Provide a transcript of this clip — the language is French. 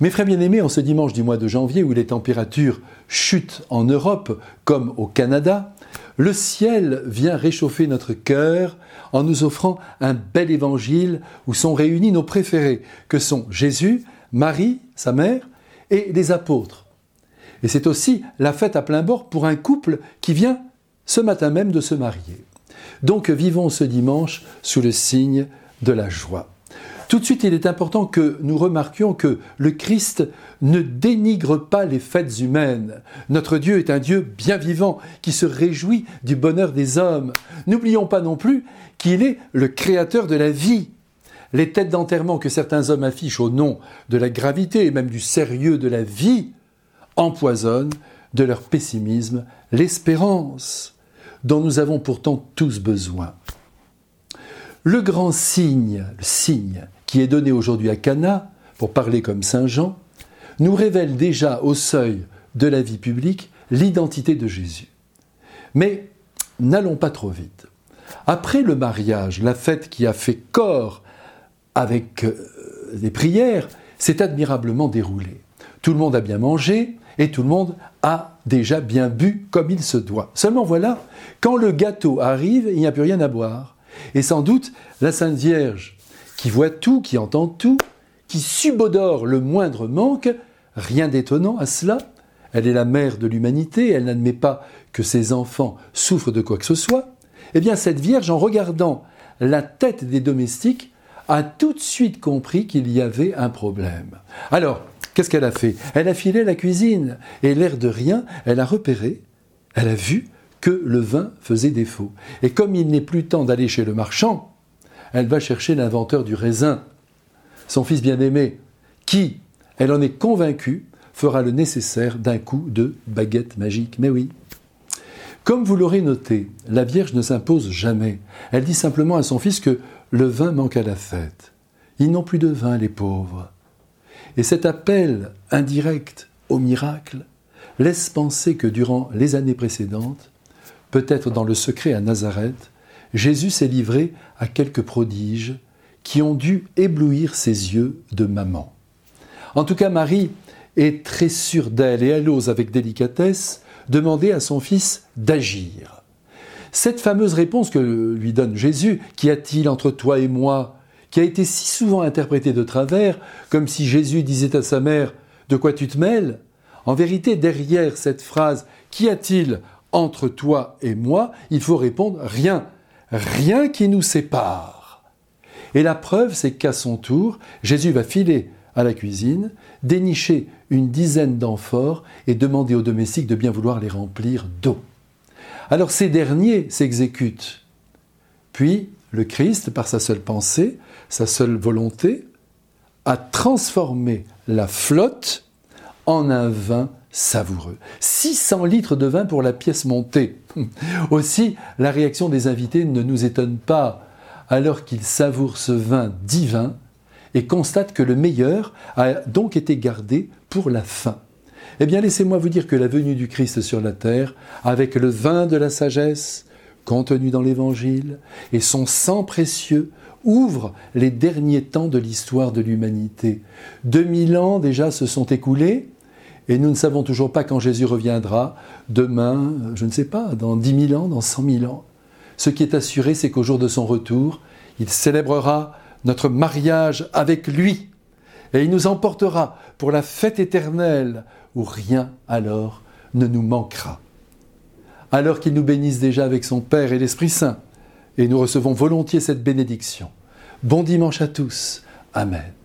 Mes frères bien-aimés, en ce dimanche du mois de janvier où les températures chutent en Europe comme au Canada, le ciel vient réchauffer notre cœur en nous offrant un bel évangile où sont réunis nos préférés, que sont Jésus, Marie, sa mère, et les apôtres. Et c'est aussi la fête à plein bord pour un couple qui vient ce matin même de se marier. Donc vivons ce dimanche sous le signe de la joie. Tout de suite, il est important que nous remarquions que le Christ ne dénigre pas les fêtes humaines. Notre Dieu est un Dieu bien vivant qui se réjouit du bonheur des hommes. N'oublions pas non plus qu'il est le créateur de la vie. Les têtes d'enterrement que certains hommes affichent au nom de la gravité et même du sérieux de la vie empoisonnent de leur pessimisme l'espérance dont nous avons pourtant tous besoin. Le grand signe, le signe qui est donné aujourd'hui à Cana, pour parler comme Saint Jean, nous révèle déjà au seuil de la vie publique l'identité de Jésus. Mais n'allons pas trop vite. Après le mariage, la fête qui a fait corps avec euh, des prières s'est admirablement déroulée. Tout le monde a bien mangé et tout le monde a déjà bien bu comme il se doit. Seulement voilà, quand le gâteau arrive, il n'y a plus rien à boire. Et sans doute, la Sainte Vierge qui voit tout, qui entend tout, qui subodore le moindre manque, rien d'étonnant à cela. Elle est la mère de l'humanité, elle n'admet pas que ses enfants souffrent de quoi que ce soit. Eh bien, cette Vierge, en regardant la tête des domestiques, a tout de suite compris qu'il y avait un problème. Alors, qu'est-ce qu'elle a fait? Elle a filé la cuisine, et l'air de rien, elle a repéré, elle a vu que le vin faisait défaut. Et comme il n'est plus temps d'aller chez le marchand, elle va chercher l'inventeur du raisin, son fils bien-aimé, qui, elle en est convaincue, fera le nécessaire d'un coup de baguette magique. Mais oui. Comme vous l'aurez noté, la Vierge ne s'impose jamais. Elle dit simplement à son fils que le vin manque à la fête. Ils n'ont plus de vin, les pauvres. Et cet appel indirect au miracle laisse penser que durant les années précédentes, peut-être dans le secret à Nazareth, Jésus s'est livré à quelques prodiges qui ont dû éblouir ses yeux de maman. En tout cas, Marie est très sûre d'elle et elle ose avec délicatesse demander à son fils d'agir. Cette fameuse réponse que lui donne Jésus, Qu'y a-t-il entre toi et moi qui a été si souvent interprétée de travers, comme si Jésus disait à sa mère De quoi tu te mêles? En vérité, derrière cette phrase Qu'y a-t-il entre toi et moi? il faut répondre Rien rien qui nous sépare. Et la preuve, c'est qu'à son tour, Jésus va filer à la cuisine, dénicher une dizaine d'amphores et demander aux domestiques de bien vouloir les remplir d'eau. Alors ces derniers s'exécutent. Puis le Christ, par sa seule pensée, sa seule volonté, a transformé la flotte en un vin savoureux. 600 litres de vin pour la pièce montée. Aussi, la réaction des invités ne nous étonne pas alors qu'ils savourent ce vin divin et constatent que le meilleur a donc été gardé pour la fin. Eh bien, laissez-moi vous dire que la venue du Christ sur la terre, avec le vin de la sagesse contenu dans l'Évangile et son sang précieux, ouvre les derniers temps de l'histoire de l'humanité. 2000 ans déjà se sont écoulés, et nous ne savons toujours pas quand Jésus reviendra, demain, je ne sais pas, dans dix mille ans, dans cent mille ans. Ce qui est assuré, c'est qu'au jour de son retour, il célébrera notre mariage avec lui, et il nous emportera pour la fête éternelle, où rien alors ne nous manquera. Alors qu'il nous bénisse déjà avec son Père et l'Esprit Saint, et nous recevons volontiers cette bénédiction. Bon dimanche à tous. Amen.